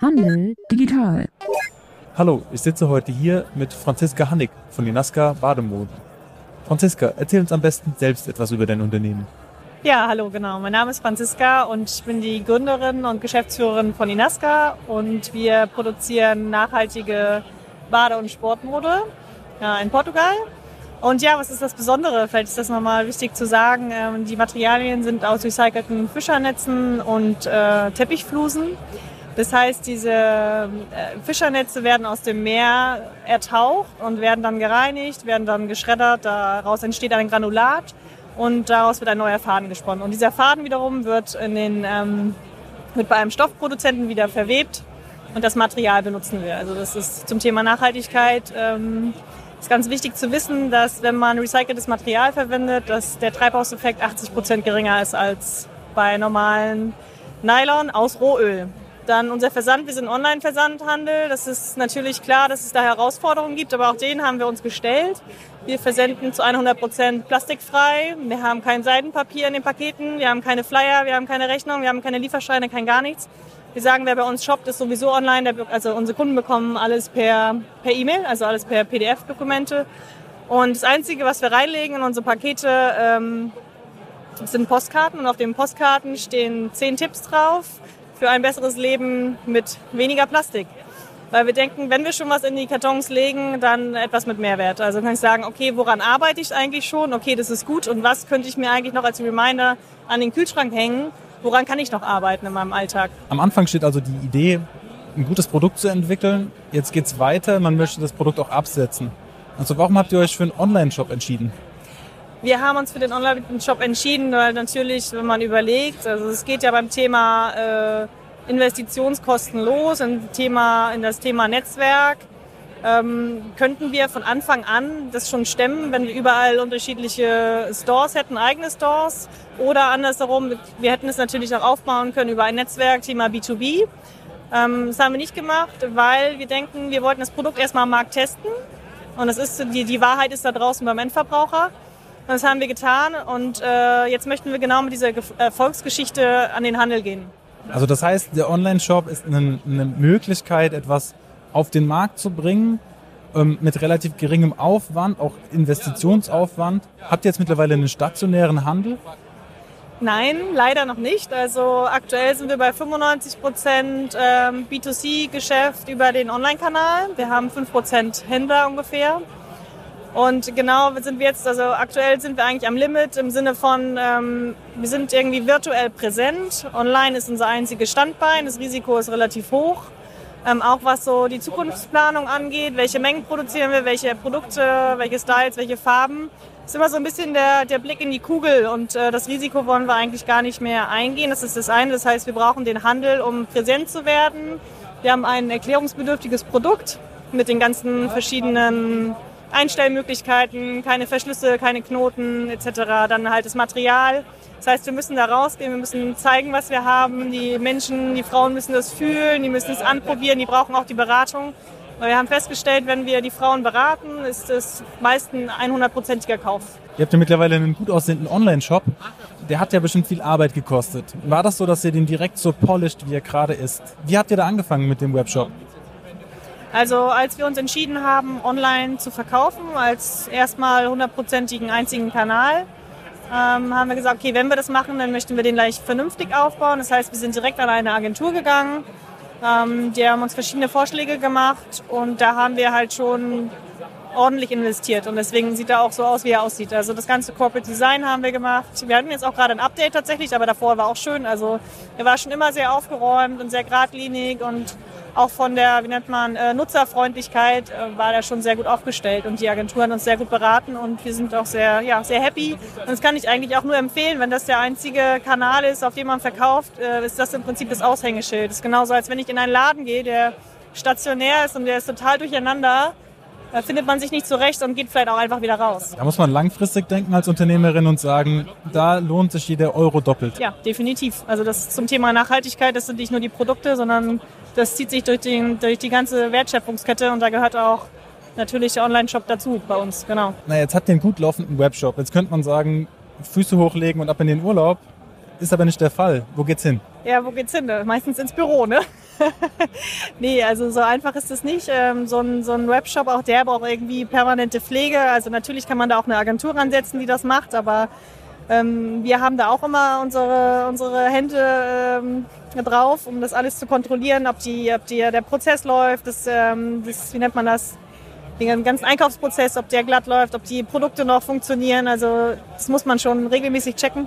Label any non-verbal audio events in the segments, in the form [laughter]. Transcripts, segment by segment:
Handel digital. Hallo, ich sitze heute hier mit Franziska Hannig von Inaska Bademode. Franziska, erzähl uns am besten selbst etwas über dein Unternehmen. Ja, hallo, genau. Mein Name ist Franziska und ich bin die Gründerin und Geschäftsführerin von Inaska und wir produzieren nachhaltige Bade- und Sportmode ja, in Portugal. Und ja, was ist das Besondere? Vielleicht ist das nochmal wichtig zu sagen. Ähm, die Materialien sind aus recycelten Fischernetzen und äh, Teppichflusen. Das heißt, diese äh, Fischernetze werden aus dem Meer ertaucht und werden dann gereinigt, werden dann geschreddert. Daraus entsteht ein Granulat und daraus wird ein neuer Faden gesponnen. Und dieser Faden wiederum wird, in den, ähm, wird bei einem Stoffproduzenten wieder verwebt und das Material benutzen wir. Also das ist zum Thema Nachhaltigkeit. Ähm, ist ganz wichtig zu wissen, dass wenn man recyceltes Material verwendet, dass der Treibhauseffekt 80 Prozent geringer ist als bei normalen Nylon aus Rohöl. Dann unser Versand, wir sind Online-Versandhandel. Das ist natürlich klar, dass es da Herausforderungen gibt, aber auch den haben wir uns gestellt. Wir versenden zu 100 Prozent plastikfrei. Wir haben kein Seidenpapier in den Paketen, wir haben keine Flyer, wir haben keine Rechnung, wir haben keine Lieferscheine, kein gar nichts. Wir sagen, wer bei uns shoppt, ist sowieso online. Also unsere Kunden bekommen alles per per E-Mail, also alles per PDF-Dokumente. Und das Einzige, was wir reinlegen in unsere Pakete, ähm, sind Postkarten. Und auf den Postkarten stehen zehn Tipps drauf für ein besseres Leben mit weniger Plastik. Weil wir denken, wenn wir schon was in die Kartons legen, dann etwas mit Mehrwert. Also kann ich sagen, okay, woran arbeite ich eigentlich schon? Okay, das ist gut. Und was könnte ich mir eigentlich noch als Reminder an den Kühlschrank hängen? Woran kann ich noch arbeiten in meinem Alltag? Am Anfang steht also die Idee, ein gutes Produkt zu entwickeln. Jetzt geht es weiter, man möchte das Produkt auch absetzen. Also warum habt ihr euch für einen Online-Shop entschieden? Wir haben uns für den Online-Shop entschieden, weil natürlich, wenn man überlegt, also es geht ja beim Thema äh, Investitionskosten los, in, Thema, in das Thema Netzwerk. Ähm, könnten wir von Anfang an das schon stemmen, wenn wir überall unterschiedliche Stores hätten, eigene Stores? Oder andersherum, wir hätten es natürlich auch aufbauen können über ein Netzwerk, Thema B2B. Ähm, das haben wir nicht gemacht, weil wir denken, wir wollten das Produkt erstmal am Markt testen. Und das ist, die, die Wahrheit ist da draußen beim Endverbraucher. Das haben wir getan und äh, jetzt möchten wir genau mit dieser Erfolgsgeschichte an den Handel gehen. Also das heißt, der Online-Shop ist eine, eine, Möglichkeit, etwas auf den Markt zu bringen, ähm, mit relativ geringem Aufwand, auch Investitionsaufwand. Habt ihr jetzt mittlerweile einen stationären Handel? Nein, leider noch nicht. Also aktuell sind wir bei 95 Prozent ähm, B2C-Geschäft über den Online-Kanal. Wir haben 5 Prozent Händler ungefähr. Und genau sind wir jetzt, also aktuell sind wir eigentlich am Limit im Sinne von, ähm, wir sind irgendwie virtuell präsent. Online ist unser einziges Standbein. Das Risiko ist relativ hoch. Ähm, auch was so die Zukunftsplanung angeht, welche Mengen produzieren wir, welche Produkte, welche Styles, welche Farben. Ist immer so ein bisschen der, der Blick in die Kugel und äh, das Risiko wollen wir eigentlich gar nicht mehr eingehen. Das ist das eine. Das heißt, wir brauchen den Handel, um präsent zu werden. Wir haben ein erklärungsbedürftiges Produkt mit den ganzen verschiedenen Einstellmöglichkeiten, keine Verschlüsse, keine Knoten etc. Dann halt das Material. Das heißt, wir müssen da rausgehen, wir müssen zeigen, was wir haben. Die Menschen, die Frauen müssen das fühlen, die müssen es anprobieren, die brauchen auch die Beratung. Weil wir haben festgestellt, wenn wir die Frauen beraten, ist es meist ein 100%iger Kauf. Ihr habt ja mittlerweile einen gut aussehenden Online-Shop. Der hat ja bestimmt viel Arbeit gekostet. War das so, dass ihr den direkt so polished, wie er gerade ist? Wie habt ihr da angefangen mit dem Webshop? Also als wir uns entschieden haben, online zu verkaufen, als erstmal hundertprozentigen einzigen Kanal, ähm, haben wir gesagt, okay, wenn wir das machen, dann möchten wir den gleich vernünftig aufbauen. Das heißt, wir sind direkt an eine Agentur gegangen. Ähm, die haben uns verschiedene Vorschläge gemacht und da haben wir halt schon ordentlich investiert und deswegen sieht er auch so aus, wie er aussieht. Also das ganze Corporate Design haben wir gemacht. Wir hatten jetzt auch gerade ein Update tatsächlich, aber davor war auch schön. Also er war schon immer sehr aufgeräumt und sehr geradlinig und auch von der, wie nennt man, äh, Nutzerfreundlichkeit äh, war der schon sehr gut aufgestellt und die Agentur hat uns sehr gut beraten und wir sind auch sehr, ja, sehr happy. Und das kann ich eigentlich auch nur empfehlen, wenn das der einzige Kanal ist, auf dem man verkauft, äh, ist das im Prinzip das Aushängeschild. Das ist genauso, als wenn ich in einen Laden gehe, der stationär ist und der ist total durcheinander da findet man sich nicht zurecht und geht vielleicht auch einfach wieder raus. Da muss man langfristig denken als Unternehmerin und sagen, da lohnt sich jeder Euro doppelt. Ja, definitiv. Also das zum Thema Nachhaltigkeit, das sind nicht nur die Produkte, sondern das zieht sich durch, den, durch die ganze Wertschöpfungskette und da gehört auch natürlich der Online-Shop dazu bei uns, genau. Na, jetzt hat den gut laufenden Webshop. Jetzt könnte man sagen, Füße hochlegen und ab in den Urlaub. Ist aber nicht der Fall. Wo geht's hin? Ja, wo geht's hin? Meistens ins Büro, ne? [laughs] nee, also so einfach ist es nicht. Ähm, so, ein, so ein Webshop, auch der braucht irgendwie permanente Pflege. Also natürlich kann man da auch eine Agentur ansetzen, die das macht, aber ähm, wir haben da auch immer unsere, unsere Hände ähm, drauf, um das alles zu kontrollieren, ob, die, ob die, der Prozess läuft, das, ähm, das, wie nennt man das, den ganzen Einkaufsprozess, ob der glatt läuft, ob die Produkte noch funktionieren. Also das muss man schon regelmäßig checken.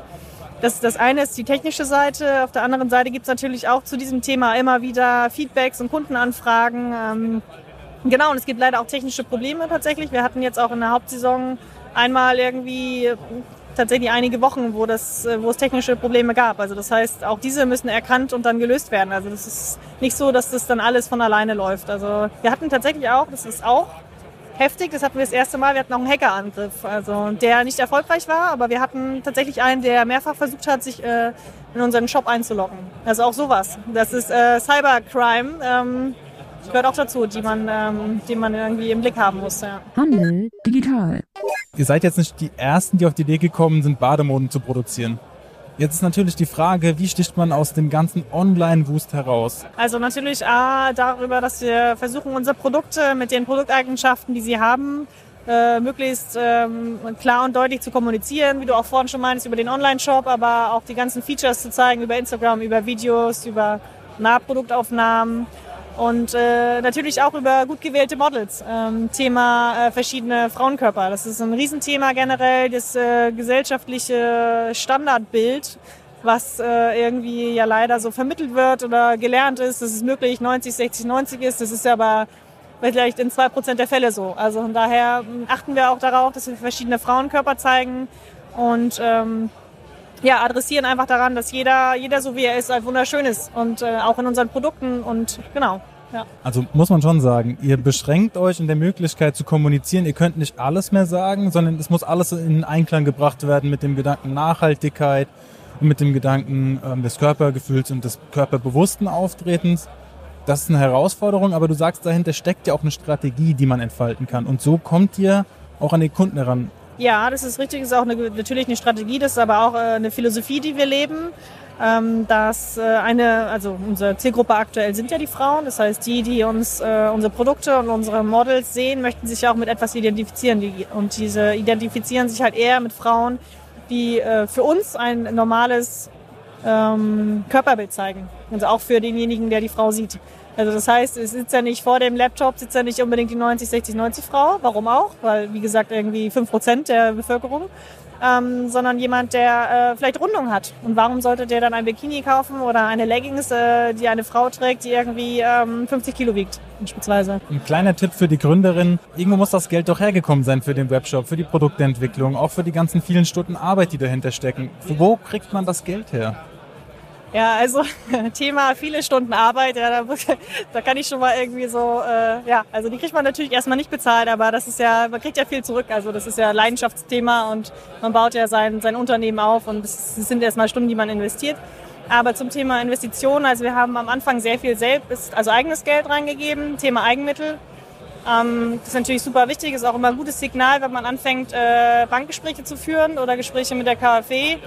Das, das eine ist die technische Seite. Auf der anderen Seite gibt es natürlich auch zu diesem Thema immer wieder Feedbacks und Kundenanfragen. Ähm, genau, und es gibt leider auch technische Probleme tatsächlich. Wir hatten jetzt auch in der Hauptsaison einmal irgendwie tatsächlich einige Wochen, wo, das, wo es technische Probleme gab. Also das heißt, auch diese müssen erkannt und dann gelöst werden. Also das ist nicht so, dass das dann alles von alleine läuft. Also wir hatten tatsächlich auch, das ist auch heftig. Das hatten wir das erste Mal. Wir hatten auch einen Hackerangriff, also der nicht erfolgreich war, aber wir hatten tatsächlich einen, der mehrfach versucht hat, sich äh, in unseren Shop einzuloggen. Also auch sowas. Das ist äh, Cybercrime. Ähm, gehört auch dazu, die man, ähm, die man irgendwie im Blick haben muss. Ja. Handel digital. Ihr seid jetzt nicht die Ersten, die auf die Idee gekommen sind, Bademoden zu produzieren. Jetzt ist natürlich die Frage, wie sticht man aus dem ganzen Online-Wust heraus? Also natürlich A, darüber, dass wir versuchen, unsere Produkte mit den Produkteigenschaften, die sie haben, äh, möglichst ähm, klar und deutlich zu kommunizieren, wie du auch vorhin schon meinst, über den Online-Shop, aber auch die ganzen Features zu zeigen über Instagram, über Videos, über Nahproduktaufnahmen und äh, natürlich auch über gut gewählte Models. Ähm, Thema äh, verschiedene Frauenkörper. Das ist ein Riesenthema generell, das äh, gesellschaftliche Standardbild, was äh, irgendwie ja leider so vermittelt wird oder gelernt ist, dass es möglich 90, 60, 90 ist. Das ist ja aber vielleicht in zwei Prozent der Fälle so. Also von daher hm, achten wir auch darauf, dass wir verschiedene Frauenkörper zeigen und ähm, ja, adressieren einfach daran, dass jeder, jeder so wie er ist, halt wunderschön ist und äh, auch in unseren Produkten und genau. Ja. Also muss man schon sagen, ihr beschränkt euch in der Möglichkeit zu kommunizieren. Ihr könnt nicht alles mehr sagen, sondern es muss alles in Einklang gebracht werden mit dem Gedanken Nachhaltigkeit und mit dem Gedanken ähm, des Körpergefühls und des körperbewussten Auftretens. Das ist eine Herausforderung, aber du sagst, dahinter steckt ja auch eine Strategie, die man entfalten kann. Und so kommt ihr auch an die Kunden heran. Ja, das ist richtig. Das ist auch eine, natürlich eine Strategie, das ist aber auch äh, eine Philosophie, die wir leben. Ähm, dass äh, eine, also unsere Zielgruppe aktuell sind ja die Frauen. Das heißt, die, die uns äh, unsere Produkte und unsere Models sehen, möchten sich auch mit etwas identifizieren. Und diese identifizieren sich halt eher mit Frauen, die für uns ein normales ähm, Körperbild zeigen. Also auch für denjenigen, der die Frau sieht. Also das heißt, es sitzt ja nicht vor dem Laptop, sitzt ja nicht unbedingt die 90, 60, 90 Frau. Warum auch? Weil, wie gesagt, irgendwie 5% der Bevölkerung. Ähm, sondern jemand, der äh, vielleicht Rundung hat. Und warum sollte der dann ein Bikini kaufen oder eine Leggings, äh, die eine Frau trägt, die irgendwie ähm, 50 Kilo wiegt, beispielsweise? Ein kleiner Tipp für die Gründerin. Irgendwo muss das Geld doch hergekommen sein für den Webshop, für die Produktentwicklung, auch für die ganzen vielen Stunden Arbeit, die dahinter stecken. Wo kriegt man das Geld her? Ja, also [laughs] Thema viele Stunden Arbeit, ja, da, [laughs] da kann ich schon mal irgendwie so, äh, ja, also die kriegt man natürlich erstmal nicht bezahlt, aber das ist ja, man kriegt ja viel zurück. Also das ist ja Leidenschaftsthema und man baut ja sein, sein Unternehmen auf und das sind erstmal Stunden, die man investiert. Aber zum Thema Investitionen, also wir haben am Anfang sehr viel selbst, also eigenes Geld reingegeben, Thema Eigenmittel. Ähm, das ist natürlich super wichtig, ist auch immer ein gutes Signal, wenn man anfängt, äh, Bankgespräche zu führen oder Gespräche mit der KfW,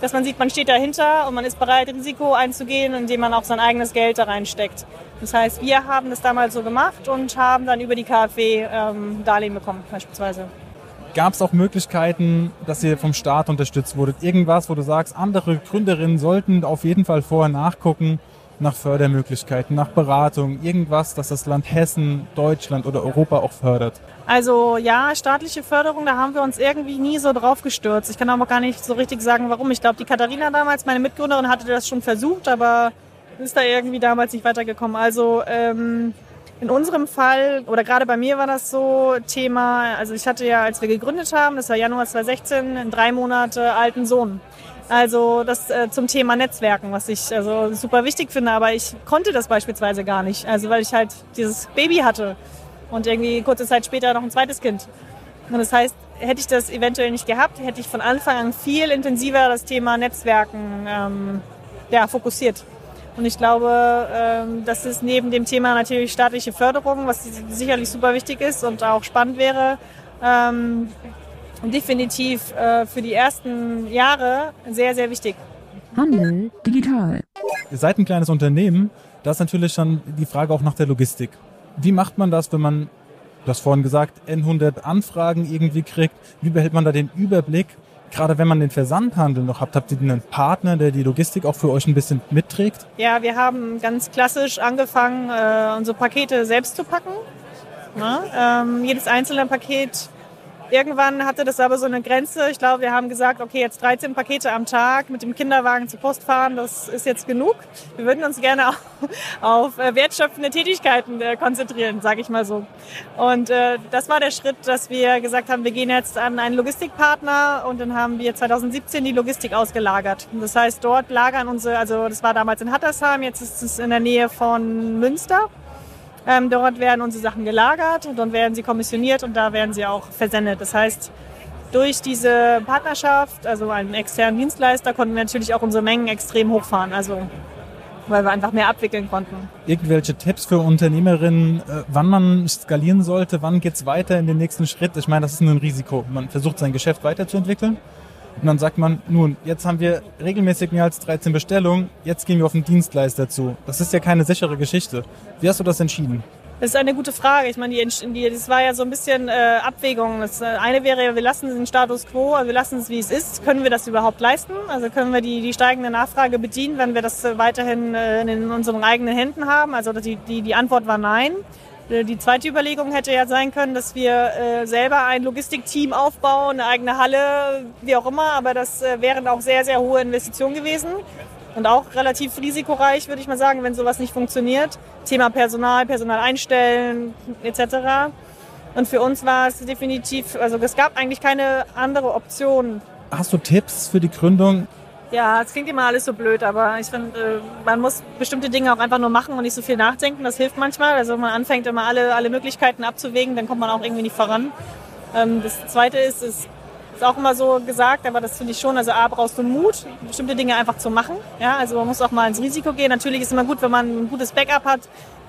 dass man sieht, man steht dahinter und man ist bereit, Risiko einzugehen, indem man auch sein eigenes Geld da reinsteckt. Das heißt, wir haben das damals so gemacht und haben dann über die KfW ähm, Darlehen bekommen, beispielsweise. Gab es auch Möglichkeiten, dass ihr vom Staat unterstützt wurdet? Irgendwas, wo du sagst, andere Gründerinnen sollten auf jeden Fall vorher nachgucken, nach Fördermöglichkeiten, nach Beratung, irgendwas, das das Land Hessen, Deutschland oder Europa auch fördert? Also ja, staatliche Förderung, da haben wir uns irgendwie nie so drauf gestürzt. Ich kann aber gar nicht so richtig sagen, warum. Ich glaube, die Katharina damals, meine Mitgründerin, hatte das schon versucht, aber ist da irgendwie damals nicht weitergekommen. Also ähm, in unserem Fall, oder gerade bei mir war das so Thema, also ich hatte ja, als wir gegründet haben, das war Januar 2016, einen drei Monate alten Sohn. Also das äh, zum Thema Netzwerken, was ich also super wichtig finde, aber ich konnte das beispielsweise gar nicht, also weil ich halt dieses Baby hatte und irgendwie kurze Zeit später noch ein zweites Kind. Und das heißt, hätte ich das eventuell nicht gehabt, hätte ich von Anfang an viel intensiver das Thema Netzwerken ähm, ja, fokussiert. Und ich glaube, ähm, das ist neben dem Thema natürlich staatliche Förderung, was sicherlich super wichtig ist und auch spannend wäre, ähm, definitiv äh, für die ersten Jahre sehr, sehr wichtig. Handel digital. Ihr seid ein kleines Unternehmen. Da ist natürlich dann die Frage auch nach der Logistik. Wie macht man das, wenn man, du hast vorhin gesagt, N100 Anfragen irgendwie kriegt? Wie behält man da den Überblick? Gerade wenn man den Versandhandel noch habt, habt ihr einen Partner, der die Logistik auch für euch ein bisschen mitträgt? Ja, wir haben ganz klassisch angefangen, äh, unsere Pakete selbst zu packen. Na, ähm, jedes einzelne Paket Irgendwann hatte das aber so eine Grenze. Ich glaube, wir haben gesagt, okay, jetzt 13 Pakete am Tag mit dem Kinderwagen zur Post fahren, das ist jetzt genug. Wir würden uns gerne [laughs] auf äh, wertschöpfende Tätigkeiten äh, konzentrieren, sage ich mal so. Und äh, das war der Schritt, dass wir gesagt haben, wir gehen jetzt an einen Logistikpartner und dann haben wir 2017 die Logistik ausgelagert. Das heißt, dort lagern unsere, also das war damals in Hattersheim, jetzt ist es in der Nähe von Münster. Ähm, dort werden unsere Sachen gelagert dann werden sie kommissioniert und da werden sie auch versendet. Das heißt, durch diese Partnerschaft, also einen externen Dienstleister, konnten wir natürlich auch unsere Mengen extrem hochfahren. Also weil wir einfach mehr abwickeln konnten. Irgendwelche Tipps für Unternehmerinnen, äh, wann man skalieren sollte, wann geht es weiter in den nächsten Schritt? Ich meine, das ist ein Risiko. Man versucht sein Geschäft weiterzuentwickeln. Und dann sagt man, nun, jetzt haben wir regelmäßig mehr als 13 Bestellungen, jetzt gehen wir auf den Dienstleister zu. Das ist ja keine sichere Geschichte. Wie hast du das entschieden? Das ist eine gute Frage. Ich meine, die, die, das war ja so ein bisschen äh, Abwägung. Das äh, eine wäre, wir lassen den Status quo, wir lassen es, wie es ist. Können wir das überhaupt leisten? Also können wir die, die steigende Nachfrage bedienen, wenn wir das weiterhin äh, in unseren eigenen Händen haben? Also die, die, die Antwort war nein. Äh, die zweite Überlegung hätte ja sein können, dass wir äh, selber ein Logistikteam aufbauen, eine eigene Halle, wie auch immer, aber das äh, wären auch sehr, sehr hohe Investitionen gewesen und auch relativ risikoreich, würde ich mal sagen, wenn sowas nicht funktioniert. Thema Personal, Personal einstellen etc. Und für uns war es definitiv, also es gab eigentlich keine andere Option. Hast du Tipps für die Gründung? Ja, es klingt immer alles so blöd, aber ich finde, äh, man muss bestimmte Dinge auch einfach nur machen und nicht so viel nachdenken. Das hilft manchmal. Also man anfängt immer alle, alle Möglichkeiten abzuwägen, dann kommt man auch irgendwie nicht voran. Ähm, das Zweite ist, es ist auch immer so gesagt, aber das finde ich schon. Also A, brauchst du Mut, bestimmte Dinge einfach zu machen. Ja, also man muss auch mal ins Risiko gehen. Natürlich ist es immer gut, wenn man ein gutes Backup hat,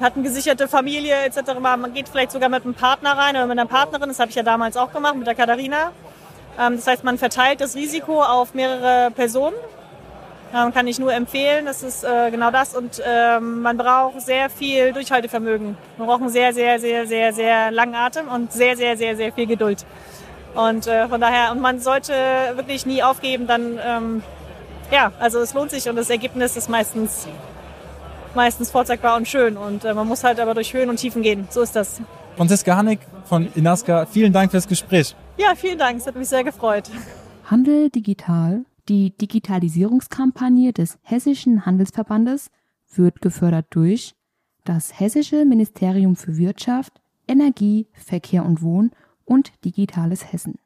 hat eine gesicherte Familie etc. Man geht vielleicht sogar mit einem Partner rein oder mit einer Partnerin. Das habe ich ja damals auch gemacht mit der Katharina. Ähm, das heißt, man verteilt das Risiko auf mehrere Personen. Ähm, kann ich nur empfehlen. Das ist äh, genau das. Und ähm, man braucht sehr viel Durchhaltevermögen. Man braucht einen sehr, sehr, sehr, sehr, sehr langen Atem und sehr, sehr, sehr, sehr viel Geduld. Und äh, von daher, und man sollte wirklich nie aufgeben, dann, ja, also es lohnt sich und das Ergebnis ist meistens, meistens vorzeigbar und schön. Und äh, man muss halt aber durch Höhen und Tiefen gehen. So ist das. Franziska Hanig von Inaska, vielen Dank fürs Gespräch. Ja, vielen Dank, es hat mich sehr gefreut. Handel digital, die Digitalisierungskampagne des Hessischen Handelsverbandes, wird gefördert durch das Hessische Ministerium für Wirtschaft, Energie, Verkehr und Wohn und Digitales Hessen.